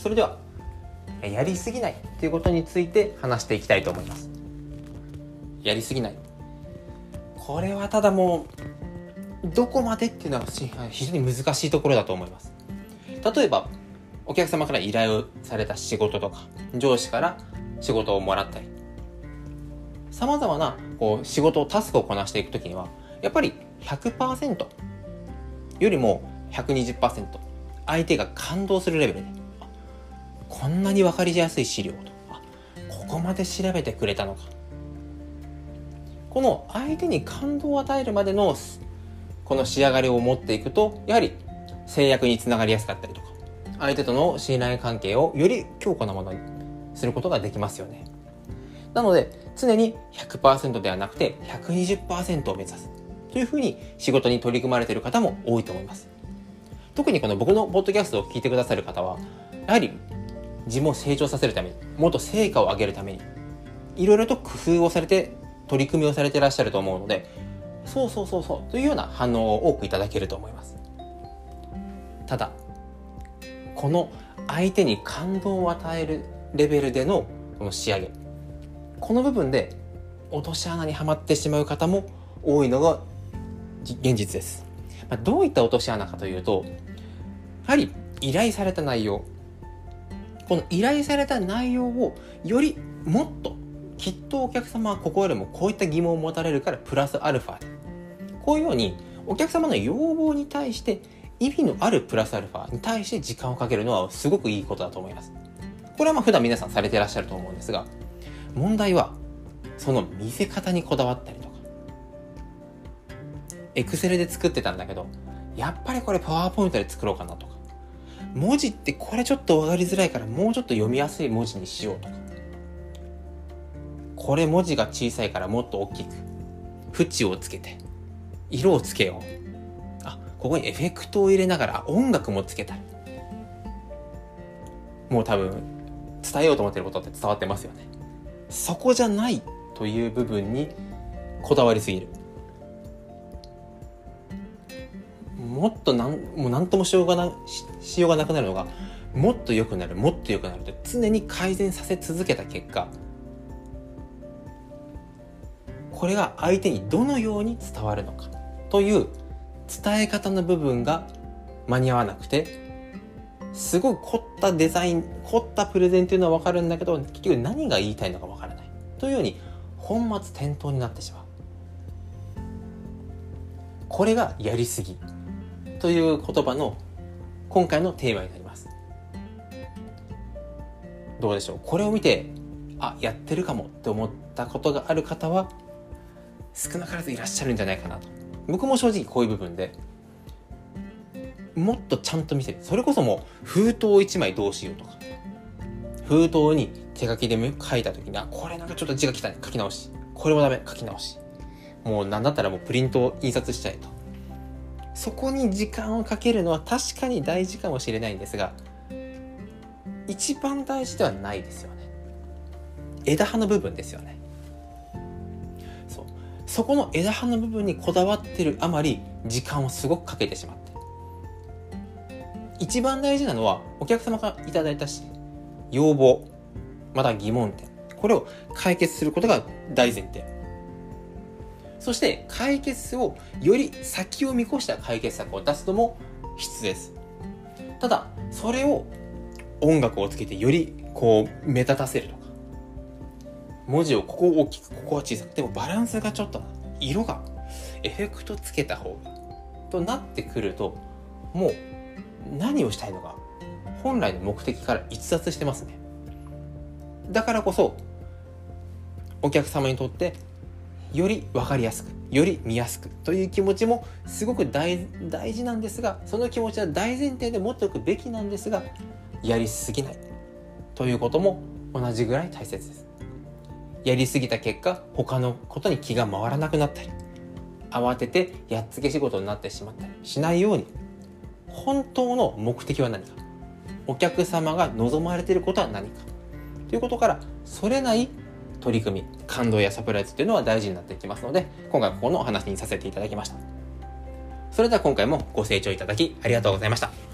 それではやりすぎないということについて話していきたいと思います。やりすぎない。これはただもうどこまでっていうのは非常に難しいところだと思います。例えばお客様から依頼をされた仕事とか上司から仕事をもらったりさまざまなこう仕事をタスクをこなしていくときにはやっぱり100%よりも120%相手が感動するレベルでこんなに分かりやすい資料と。ここまで調べてくれたのか。この相手に感動を与えるまでのこの仕上がりを持っていくとやはり制約につながりやすかったりとか相手との信頼関係をより強固なものにすることができますよね。なので常に100%ではなくて120%を目指す。というふうに仕事に取り組まれている方も多いと思います。特にこの僕のポッドキャストを聞いてくださる方はやはり自分を成長させるためにもっと成果を上げるためにいろいろと工夫をされて取り組みをされてらっしゃると思うのでそうそうそうそうというような反応を多くいただけると思いますただこの相手に感動を与えるレベルでのこの仕上げこの部分で落とし穴にはまってしまう方も多いのが現実です。まあ、どういった落とし穴かというと、やはり依頼された内容、この依頼された内容をよりもっときっとお客様はここよりもこういった疑問を持たれるからプラスアルファで。こういうようにお客様の要望に対して意味のあるプラスアルファに対して時間をかけるのはすごくいいことだと思います。これはまあ普段皆さんされていらっしゃると思うんですが、問題はその見せ方にこだわったりとか、エクセルで作ってたんだけど、やっぱりこれパワーポイントで作ろうかなと、文字ってこれちょっと分かりづらいからもうちょっと読みやすい文字にしようとか、これ文字が小さいからもっと大きく、縁をつけて、色をつけよう。あ。ここにエフェクトを入れながら音楽もつけたりもう多分伝えようと思ってることって伝わってますよね。そこじゃないという部分にこだわりすぎる。もっとなんもう何ともしようがなしようがなくなるのがもっと良くなるもっと良くなると常に改善させ続けた結果。これが相手にどのように伝わるのか。という伝え方の部分が間に合わなくてすごい凝ったデザイン凝ったプレゼンっていうのは分かるんだけど結局何が言いたいのか分からない。というように本末転倒になってしまう。これがやりすぎ。という言葉の今回のテーマになります。どうでしょう？これを見てあやってるかもって思ったことがある方は少なからずいらっしゃるんじゃないかなと。僕も正直こういう部分でもっとちゃんと見せる。それこそもう封筒1枚どうしようとか。封筒に手書きで書いた時にあこれなんかちょっと字が汚い書き直し。これもダメ。書き直し。もう何だったらもうプリントを印刷しちゃえと。そこに時間をかけるのは確かに大事かもしれないんですが一番大事ではないですよね。枝葉の部分ですよね。そこの枝葉の部分にこだわってるあまり時間をすごくかけてしまって。一番大事なのはお客様からいただいたし要望また疑問点。これを解決することが大前提。そして解決をより先を見越した解決策を出すのも必須です。ただそれを音楽をつけてよりこう目立たせるとか文字をここ大きくここは小さくでもバランスがちょっと色がエフェクトつけた方がとなってくるともう何をしたいのか本来の目的から逸脱してますね。だからこそお客様にとってより分かりやすくより見やすくという気持ちもすごく大事なんですがその気持ちは大前提で持っておくべきなんですがやりすぎないということも同じぐらい大切です。やりすぎた結果他のことに気が回らなくなったり慌ててやっつけ仕事になってしまったりしないように本当の目的は何か。お客様が望まれていることは何か。ということからそれない取り組み感動やサプライズっていうのは大事になってきますので今回ここのお話にさせていただきました。それでは今回もご清聴いただきありがとうございました。